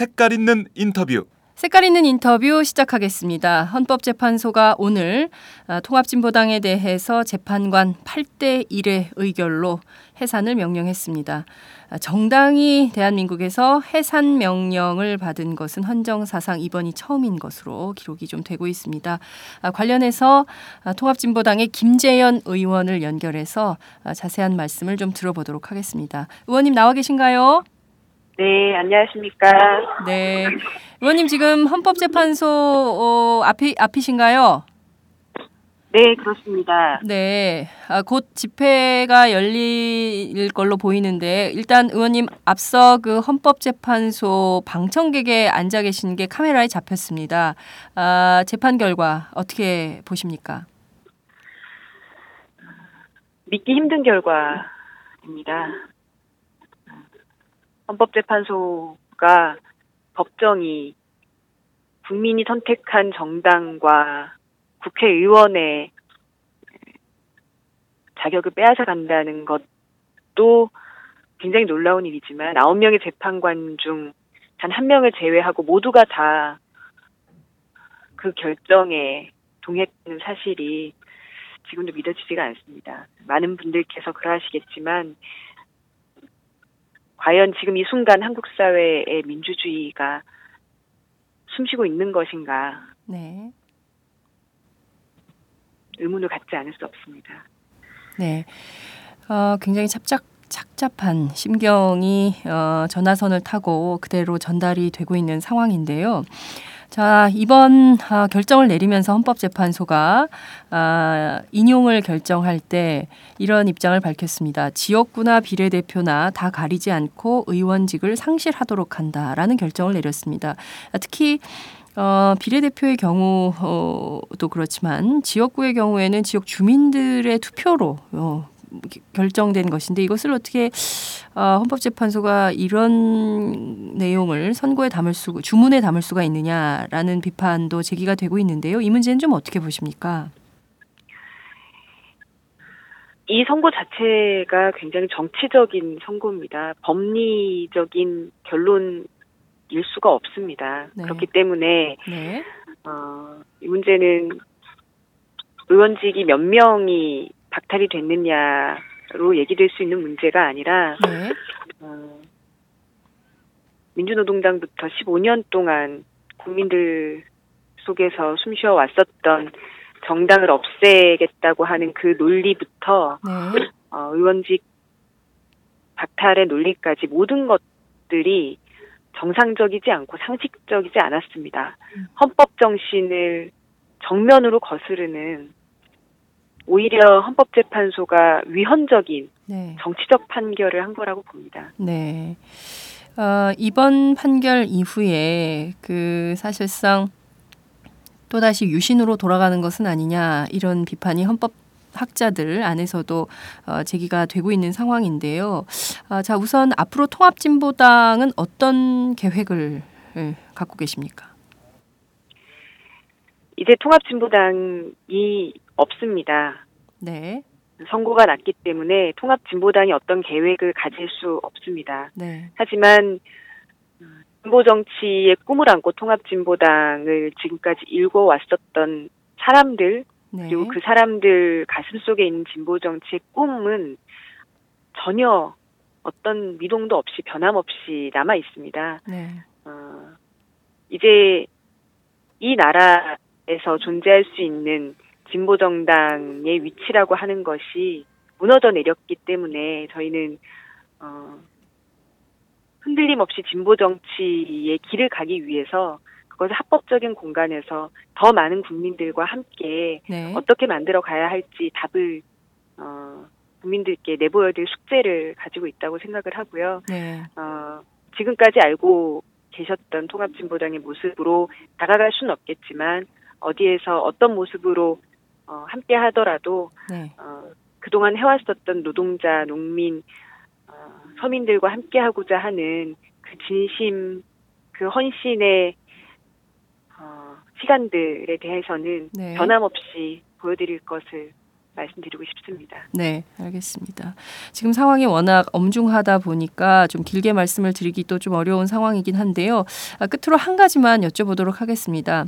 색깔 있는 인터뷰 색깔 있는 인터뷰 시작하겠습니다. 헌법재판소가 오늘 아, 통합진보당에 대해서 재판관 8대 1의 의결로 해산을 명령했습니다. 아, 정당이 대한민국에서 해산 명령을 받은 것은 헌정사상 이번이 처음인 것으로 기록이 좀 되고 있습니다. 아, 관련해서 통합진보당의 김재현 의원을 연결해서 자세한 말씀을 좀 들어보도록 하겠습니다. 의원님 나와 계신가요? 네, 안녕하십니까. 네. 의원님 지금 헌법재판소 어, 앞이 앞이신가요? 네, 그렇습니다. 네. 아, 곧 집회가 열릴 걸로 보이는데 일단 의원님 앞서 그 헌법재판소 방청객에 앉아 계신 게 카메라에 잡혔습니다. 아, 재판 결과 어떻게 보십니까? 믿기 힘든 결과입니다. 헌법재판소가 법정이 국민이 선택한 정당과 국회의원의 자격을 빼앗아 간다는 것도 굉장히 놀라운 일이지만 아홉 명의 재판관 중 단 한 명을 제외하고 모두가 다 그 결정에 동의했다는 사실이 지금도 믿어지지가 않습니다. 많은 분들께서 그러하시겠지만 과연 지금 이 순간 한국 사회의 민주주의가 숨쉬고 있는 것인가? 네. 의문을 갖지 않을 수 없습니다. 네. 어, 굉장히 착잡 착잡한 심경이 어, 전화선을 타고 그대로 전달이 되고 있는 상황인데요. 자, 이번 아, 결정을 내리면서 헌법재판소가 아, 인용을 결정할 때 이런 입장을 밝혔습니다. 지역구나 비례대표나 다 가리지 않고 의원직을 상실하도록 한다라는 결정을 내렸습니다. 특히 어, 비례대표의 경우도 그렇지만 지역구의 경우에는 지역 주민들의 투표로 어, 결정된 것인데 이것을 어떻게 어, 헌법재판소가 이런 내용을 선고에 담을 수 주문에 담을 수가 있느냐라는 비판도 제기가 되고 있는데요. 이 문제는 좀 어떻게 보십니까? 이 선고 자체가 굉장히 정치적인 선고입니다. 법리적인 결론일 수가 없습니다. 네. 그렇기 때문에 네. 어, 이 문제는 의원직이 몇 명이 박탈이 됐느냐로 얘기될 수 있는 문제가 아니라 네. 어, 민주노동당부터 15년 동안 국민들 속에서 숨쉬어 왔었던 정당을 없애겠다고 하는 그 논리부터 네. 어, 의원직 박탈의 논리까지 모든 것들이 정상적이지 않고 상식적이지 않았습니다. 음. 헌법 정신을 정면으로 거스르는 오히려 헌법재판소가 위헌적인 네. 정치적 판결을 한 거라고 봅니다. 네. 어, 이번 판결 이후에 그 사실상 또다시 유신으로 돌아가는 것은 아니냐 이런 비판이 헌법 학자들 안에서도 어, 제기가 되고 있는 상황인데요. 아, 자 우선 앞으로 통합진보당은 어떤 계획을 예, 갖고 계십니까? 이제 통합진보당이 없습니다. 네. 선고가 났기 때문에 통합진보당이 어떤 계획을 가질 수 없습니다. 네. 하지만 진보 정치의 꿈을 안고 통합진보당을 지금까지 일궈왔었던 사람들 네. 그리고 그 사람들 가슴 속에 있는 진보 정치의 꿈은 전혀 어떤 미동도 없이 변함없이 남아 있습니다. 네. 어, 이제 이 나라 에서 존재할 수 있는 진보 정당의 위치라고 하는 것이 무너져 내렸기 때문에 저희는 어, 흔들림 없이 진보 정치의 길을 가기 위해서 그것을 합법적인 공간에서 더 많은 국민들과 함께 네. 어떻게 만들어 가야 할지 답을 어, 국민들께 내보여야 될 숙제를 가지고 있다고 생각을 하고요. 네. 어, 지금까지 알고 계셨던 통합진보당의 모습으로 다가갈 수는 없겠지만 어디에서 어떤 모습으로 어, 함께 하더라도 네. 어, 그동안 해왔었던 노동자, 농민, 어, 서민들과 함께 하고자 하는 그 진심, 그 헌신의 어, 시간들에 대해서는 네. 변함없이 보여드릴 것을 말씀드리고 싶습니다. 네, 알겠습니다. 지금 상황이 워낙 엄중하다 보니까 좀 길게 말씀을 드리기도 좀 어려운 상황이긴 한데요. 아, 끝으로 한 가지만 여쭤보도록 하겠습니다.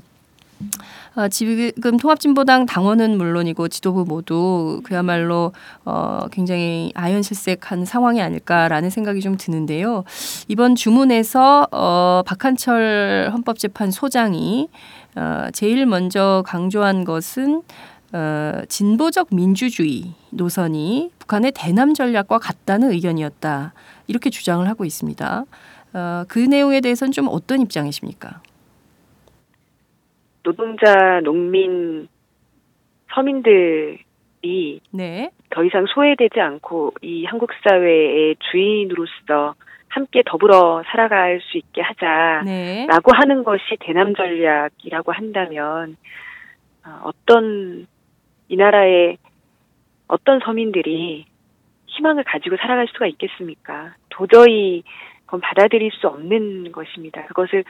아, 지금 통합진보당 당원은 물론이고 지도부 모두 그야말로 어, 굉장히 아연실색한 상황이 아닐까라는 생각이 좀 드는데요. 이번 주문에서 어, 박한철 헌법재판소장이 어, 제일 먼저 강조한 것은 어, 진보적 민주주의 노선이 북한의 대남 전략과 같다는 의견이었다. 이렇게 주장을 하고 있습니다. 어, 그 내용에 대해서는 좀 어떤 입장이십니까? 노동자, 농민, 서민들이 네, 더 이상 소외되지 않고 이 한국 사회의 주인으로서 함께 더불어 살아갈 수 있게 하자라고 네, 하는 것이 대남 전략이라고 한다면 어, 어떤 이 나라의 어떤 서민들이 희망을 가지고 살아갈 수가 있겠습니까? 도저히 그건 받아들일 수 없는 것입니다. 그것을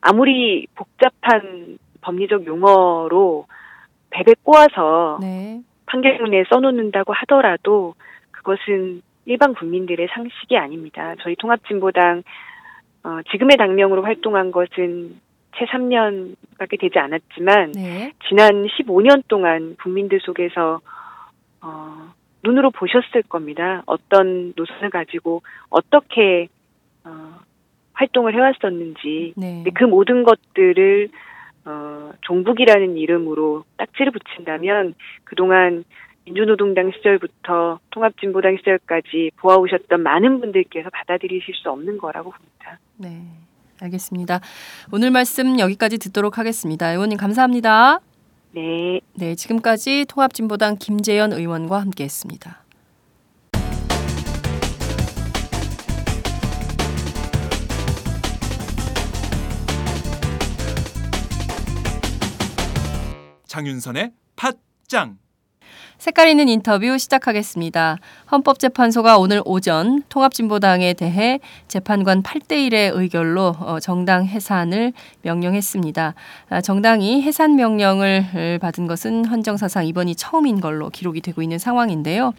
아무리 복잡한 법리적 용어로 베베 꼬아서 네, 판결문에 써놓는다고 하더라도 그것은 일반 국민들의 상식이 아닙니다. 저희 통합진보당 어, 지금의 당명으로 활동한 것은 채 3년밖에 되지 않았지만 네, 지난 15년 동안 국민들 속에서 어, 눈으로 보셨을 겁니다. 어떤 노선을 가지고 어떻게 어, 활동을 해왔었는지 네, 그 모든 것들을 어, 종북이라는 이름으로 딱지를 붙인다면 그동안 민주노동당 시절부터 통합진보당 시절까지 보아오셨던 많은 분들께서 받아들이실 수 없는 거라고 봅니다. 네. 알겠습니다. 오늘 말씀 여기까지 듣도록 하겠습니다. 의원님 감사합니다. 네. 네, 지금까지 통합진보당 김재현 의원과 함께했습니다. 장윤선의 팟짱 색깔 있는 인터뷰 시작하겠습니다. 헌법재판소가 오늘 오전 통합진보당에 대해 재판관 8대1의 의결로 어, 정당 해산을 명령했습니다. 아, 정당이 해산 명령을 받은 것은 헌정사상 이번이 처음인 걸로 기록이 되고 있는 상황인데요.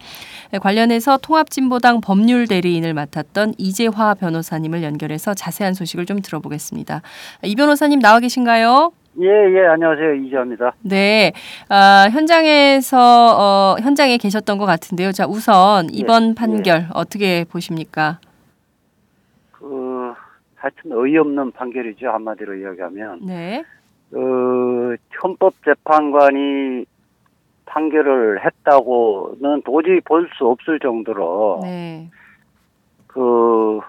네, 관련해서 통합진보당 법률 대리인을 맡았던 이재화 변호사님을 연결해서 자세한 소식을 좀 들어보겠습니다. 이 변호사님 나와 계신가요? 예, 예, 안녕하세요. 이지아입니다. 네, 아, 현장에서 어, 현장에 계셨던 것 같은데요. 자, 우선 이번 예. 판결 어떻게 보십니까? 그, 하여튼 어이없는 판결이죠. 한마디로 이야기하면. 네, 그, 헌법재판관이 판결을 했다고는 도저히 볼 수 없을 정도로, 네, 그,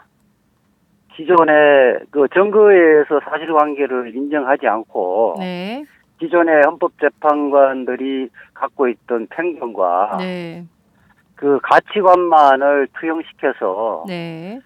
기존의 그 증거에 의해서 사실관계를 인정하지 않고, 네, 기존의 헌법재판관들이 갖고 있던 편견과 네, 그 가치관만을 투영시켜서 네,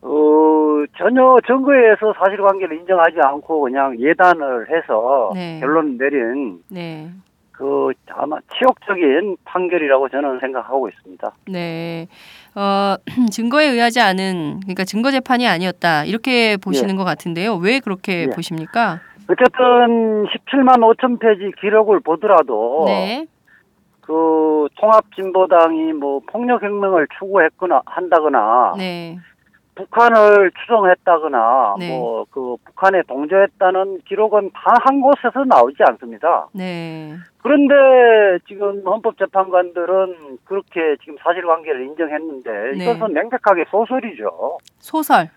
어, 전혀 증거에 의해서 사실관계를 인정하지 않고 그냥 예단을 해서 네. 결론 내린 네, 그 아마 치욕적인 판결이라고 저는 생각하고 있습니다. 네. 어, 증거에 의하지 않은 그러니까 증거 재판이 아니었다 이렇게 보시는 것 같은데요. 왜 그렇게 예. 보십니까? 어쨌든 17만 5천 페이지 기록을 보더라도 네, 그 통합진보당이 뭐 폭력 혁명을 추구했거나 한다거나 네, 북한을 추종했다거나 네. 뭐그 북한에 동조했다는 기록은 단 한 곳에서 나오지 않습니다. 네, 그런데 지금 헌법재판관들은 그렇게 지금 사실관계를 인정했는데 네. 이것은 명백하게 소설이죠. 소설.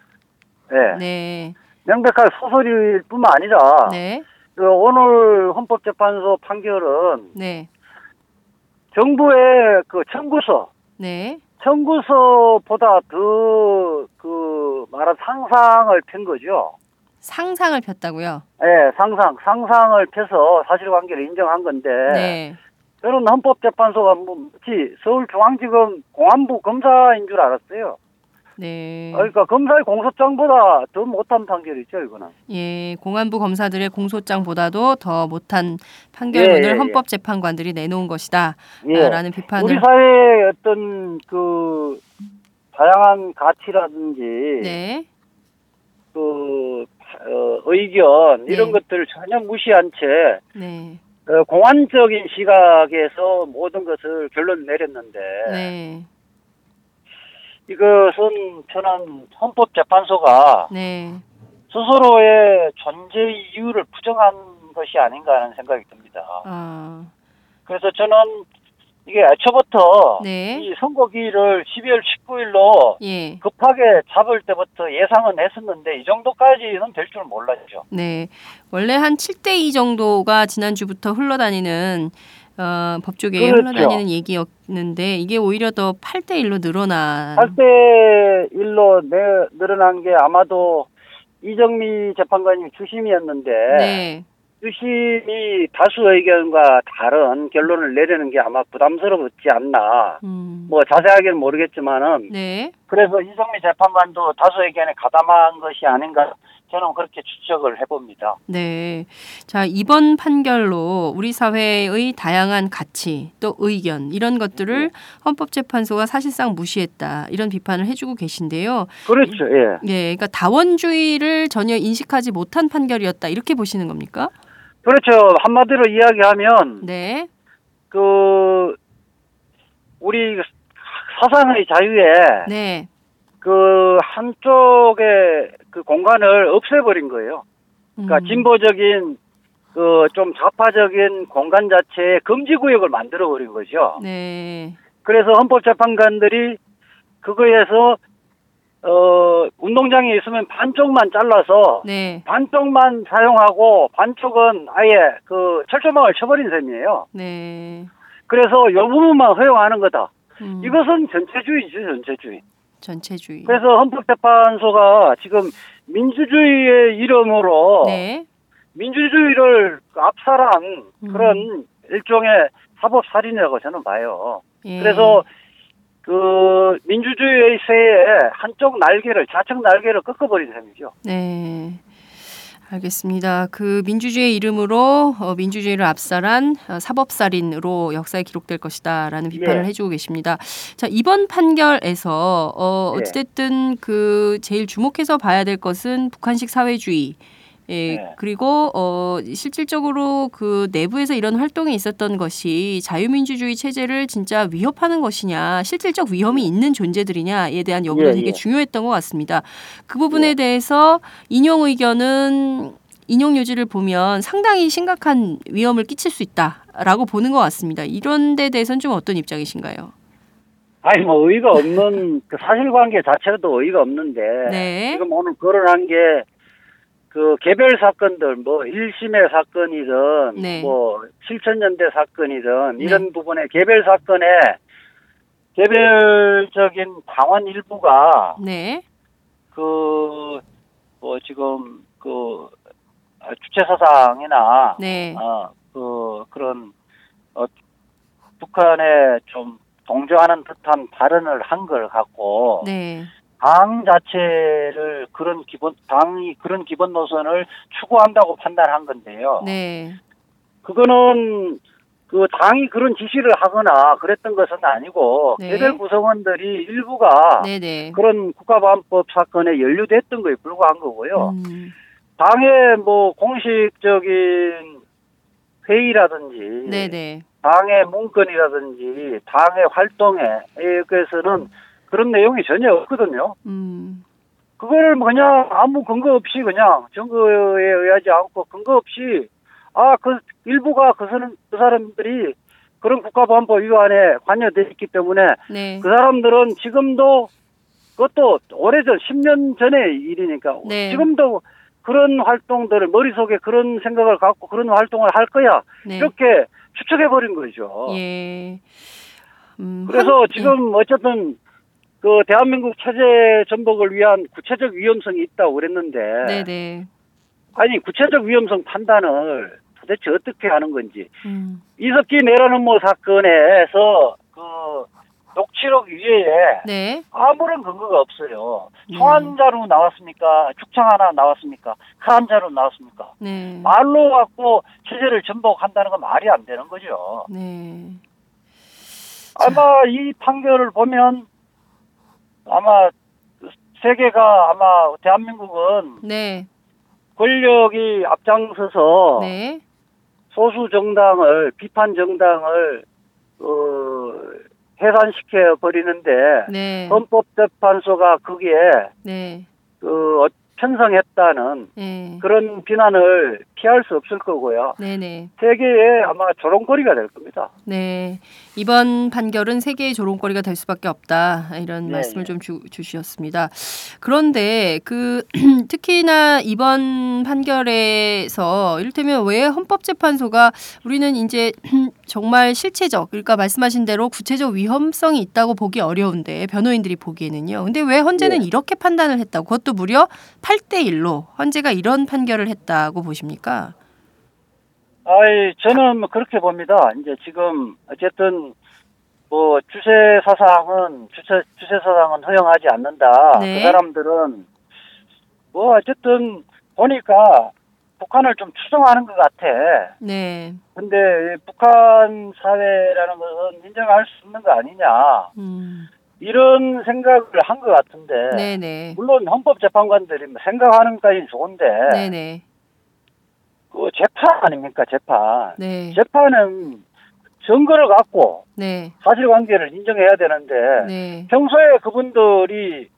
예, 네, 명백하게 소설일 뿐만 아니라 네, 그 오늘 헌법재판소 판결은 네, 정부의 그 청구서, 네, 청구서보다 더 그 말한 상상을 편 거죠. 상상을 폈다고요. 예, 상상, 상상을 펴서 사실관계를 인정한 건데 네, 저는 헌법재판소가 뭐 마치 서울중앙지검 공안부 검사인 줄 알았어요. 네. 그러니까 검사의 공소장보다 더 못한 판결이죠, 이거는. 예, 공안부 검사들의 공소장보다도 더 못한 판결문을 예, 예, 예. 헌법재판관들이 내놓은 것이다. 예. 라는 비판을 우리 사회의 어떤 그 다양한 가치라든지 네. 그 어, 의견 이런 네. 것들을 전혀 무시한 채 네. 어, 공안적인 시각에서 모든 것을 결론 내렸는데 네. 이것은 저는 헌법재판소가 네. 스스로의 존재 이유를 부정한 것이 아닌가 하는 생각이 듭니다. 아. 그래서 저는 이게 애초부터 네. 이 선거기를 12월 19일로 예. 급하게 잡을 때부터 예상은 했었는데 이 정도까지는 될 줄 몰랐죠. 네. 원래 한 7대 2 정도가 지난주부터 흘러다니는 어, 법조계에 그렇죠. 흘러다니는 얘기였는데 이게 오히려 더 8대 1로 늘어난 8대 1로 늘어난 게 아마도 이정미 재판관님 주심이었는데 네. 주심이 다수 의견과 다른 결론을 내리는 게 아마 부담스럽지 않나. 음. 뭐 자세하게는 모르겠지만은 네. 그래서 이정미 재판관도 다수 의견에 가담한 것이 아닌가 저는 그렇게 추측을 해봅니다. 네. 자, 이번 판결로 우리 사회의 다양한 가치, 또 의견, 이런 것들을 헌법재판소가 사실상 무시했다. 이런 비판을 해주고 계신데요. 그렇죠. 예. 예. 그러니까 다원주의를 전혀 인식하지 못한 판결이었다. 이렇게 보시는 겁니까? 그렇죠. 한마디로 이야기하면 네. 그 우리 사상의 자유에 네. 그 한쪽의 그 공간을 없애버린 거예요. 그러니까 음. 진보적인 그 좀 좌파적인 공간 자체에 금지 구역을 만들어 버린 거죠. 네. 그래서 헌법재판관들이 그거에서 어 운동장에 있으면 반쪽만 잘라서 네. 반쪽만 사용하고 반쪽은 아예 그 철조망을 쳐버린 셈이에요. 네. 그래서 요 부분만 허용하는 거다. 음. 이것은 전체주의죠, 전체주의. 전체주의. 그래서 헌법재판소가 지금 민주주의의 이름으로 네. 민주주의를 압살한 음. 그런 일종의 사법 살인이라고 저는 봐요. 예. 그래서 그 민주주의의 새에 한쪽 날개를 좌측 날개를 꺾어버린 셈이죠. 네. 알겠습니다. 그 민주주의 이름으로 어, 민주주의를 압살한 어, 사법살인으로 역사에 기록될 것이다라는 비판을 예. 해주고 계십니다. 자 이번 판결에서 어, 예. 어찌됐든 그 제일 주목해서 봐야 될 것은 북한식 사회주의. 예, 네. 그리고 어 실질적으로 그 내부에서 이런 활동이 있었던 것이 자유민주주의 체제를 진짜 위협하는 것이냐, 실질적 위험이 있는 존재들이냐에 대한 여부는 예, 되게 예. 중요했던 것 같습니다. 그 부분에 예. 대해서 인용 의견은 인용 요지를 보면 상당히 심각한 위험을 끼칠 수 있다라고 보는 것 같습니다. 이런 데 대해서는 좀 어떤 입장이신가요? 아니 뭐 의의가 없는 그 사실관계 자체도 의의가 없는데 네. 지금 오늘 거론한 게 그 개별 사건들 뭐 1심의 사건이든 네. 뭐 7천년대 사건이든 네. 이런 부분에 개별 사건에 개별적인 당원 일부가 네. 그뭐 지금 그 아, 주체 사상이나 네. 어, 그 그런 어, 북한에 좀 동조하는 듯한 발언을 한 걸 갖고 네. 당 자체를 그런 기본 당이 그런 기본 노선을 추구한다고 판단한 건데요. 네. 그거는 그 당이 그런 지시를 하거나 그랬던 것은 아니고 네. 개별 구성원들이 일부가 네. 네. 그런 국가보안법 사건에 연루됐던 거에 불과한 거고요. 음, 당의 뭐 공식적인 회의라든지 네. 네. 당의 문건이라든지 당의 활동에 의해서는 그런 내용이 전혀 없거든요. 음. 그거를 그냥 아무 근거 없이 그냥 증거에 의하지 않고 근거 없이 아 그 일부가 그 사람 그 사람들이 그런 국가보안법 위반에 관여돼 있기 때문에 네. 그 사람들은 지금도 그것도 오래전 10년 전의 일이니까 네. 지금도 그런 활동들을 머릿속에 그런 생각을 갖고 그런 활동을 할 거야 네. 이렇게 추측해 버린 거죠. 예. 음, 그래서 한- 지금 어쨌든 그 대한민국 체제 전복을 위한 구체적 위험성이 있다고 그랬는데 네, 네. 아니 구체적 위험성 판단을 도대체 어떻게 하는 건지 음. 이석기 내란 음모 사건에서 그 녹취록 위에 네. 아무런 근거가 없어요. 네. 총한자로 나왔습니까? 죽창 하나 나왔습니까? 칼한자로 나왔습니까? 네. 말로 갖고 취재를 전복한다는 건 말이 안 되는 거죠. 네. 아마 이 판결을 보면 아마 세계가 아마 대한민국은 네. 권력이 앞장서서 네. 소수 정당을 비판 정당을 어, 해산시켜 버리는데 네. 헌법재판소가 거기에 네. 그 어, 편성했다는 네. 그런 비난을 피할 수 없을 거고요. 네, 네. 세계에 아마 조롱거리가 될 겁니다. 네. 이번 판결은 세계의 조롱거리가 될 수밖에 없다. 이런 네, 말씀을 네. 좀 주, 주셨습니다. 그런데 그 특히나 이번 판결에서 이를테면 왜 헌법재판소가 우리는 이제 정말 실체적 그러니까 말씀하신 대로 구체적 위험성이 있다고 보기 어려운데 변호인들이 보기에는요. 근데 왜 헌재는 네. 이렇게 판단을 했다고 그것도 무려 8대 1로 헌재가 이런 판결을 했다고 보십니까? 아이 저는 뭐 그렇게 봅니다. 이제 지금 어쨌든 뭐 주체 사상은 주체 주체 사상은 허용하지 않는다. 네. 그 사람들은 뭐 어쨌든 보니까 북한을 좀 추종하는 것 같아. 네. 근데 이 북한 사회라는 것은 인정할 수 없는 거 아니냐. 음. 이런 생각을 한 것 같은데. 네, 네. 물론 헌법재판관들이 뭐 생각하는 것까지는 좋은데. 네, 네. 그 재판 아닙니까 재판. 네. 재판은 증거를 갖고 네. 사실관계를 인정해야 되는데 네. 평소에 그분들이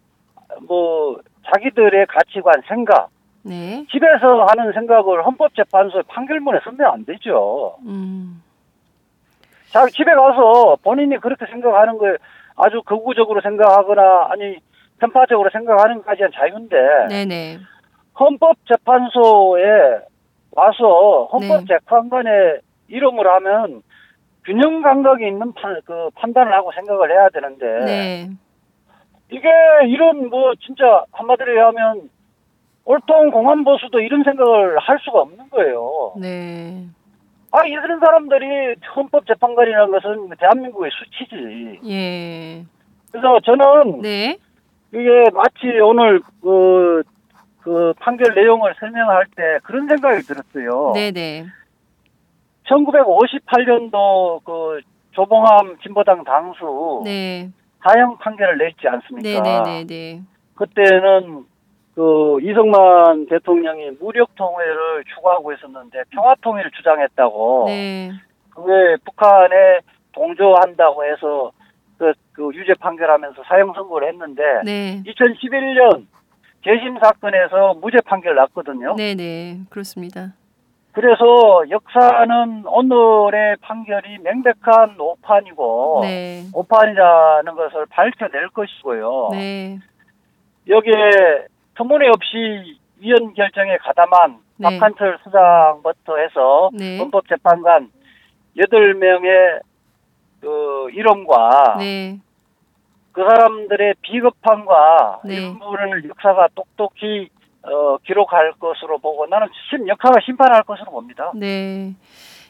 뭐 자기들의 가치관 생각 네. 집에서 하는 생각을 헌법재판소의 판결문에 쓰면 안 되죠. 음. 자 집에 가서 본인이 그렇게 생각하는 걸 아주 극우적으로 생각하거나 아니 편파적으로 생각하는 것까지는 자유인데 네네. 헌법재판소에 와서 헌법재판관의 이름을 하면 균형 감각이 있는 판, 그 판단을 하고 생각을 해야 되는데 네. 이게 이런 뭐 진짜 한마디로 얘기하면 옳통 공안 보수도 이런 생각을 할 수가 없는 거예요. 네. 아 이런 사람들이 헌법재판관이라는 것은 대한민국의 수치지. 예. 그래서 저는 네. 이게 마치 오늘 그, 그 판결 내용을 설명할 때 그런 생각이 들었어요. 네네. 1958년도 그 조봉암 진보당 당수 네. 사형 판결을 냈지 않습니까? 네네네네. 그때는 그 이승만 대통령이 무력 통일을 추구하고 있었는데 평화 통일을 주장했다고. 네. 그게 북한에 동조한다고 해서 그, 그 유죄 판결하면서 사형 선고를 했는데 네. 2011년 재심 사건에서 무죄 판결 났거든요. 네 네. 그렇습니다. 그래서 역사는 오늘의 판결이 명백한 오판이고 네. 오판이라는 것을 밝혀낼 것이고요. 네. 여기에 터무니없이 위헌 결정에 가담한 네. 박한철 수장부터 해서 네. 헌법재판관 8명의 그 이름과 네. 그 사람들의 비겁함과 네. 일부를 역사가 똑똑히 어, 기록할 것으로 보고 나는 심, 역사가 심판할 것으로 봅니다. 네.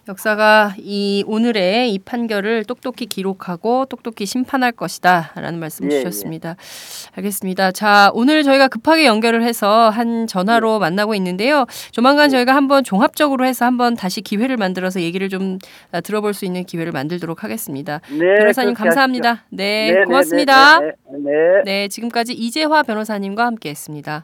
역사가 이 오늘의 이 판결을 똑똑히 기록하고 똑똑히 심판할 것이다라는 말씀 예, 주셨습니다. 알겠습니다. 자, 오늘 저희가 급하게 연결을 해서 한 전화로 만나고 있는데요. 조만간 네. 저희가 한번 종합적으로 해서 한번 다시 기회를 만들어서 얘기를 좀 아, 들어볼 수 있는 기회를 만들도록 하겠습니다. 네, 변호사님 감사합니다. 하십시오. 네, 네, 고맙습니다. 네, 네, 네. 네, 지금까지 이재화 변호사님과 함께했습니다.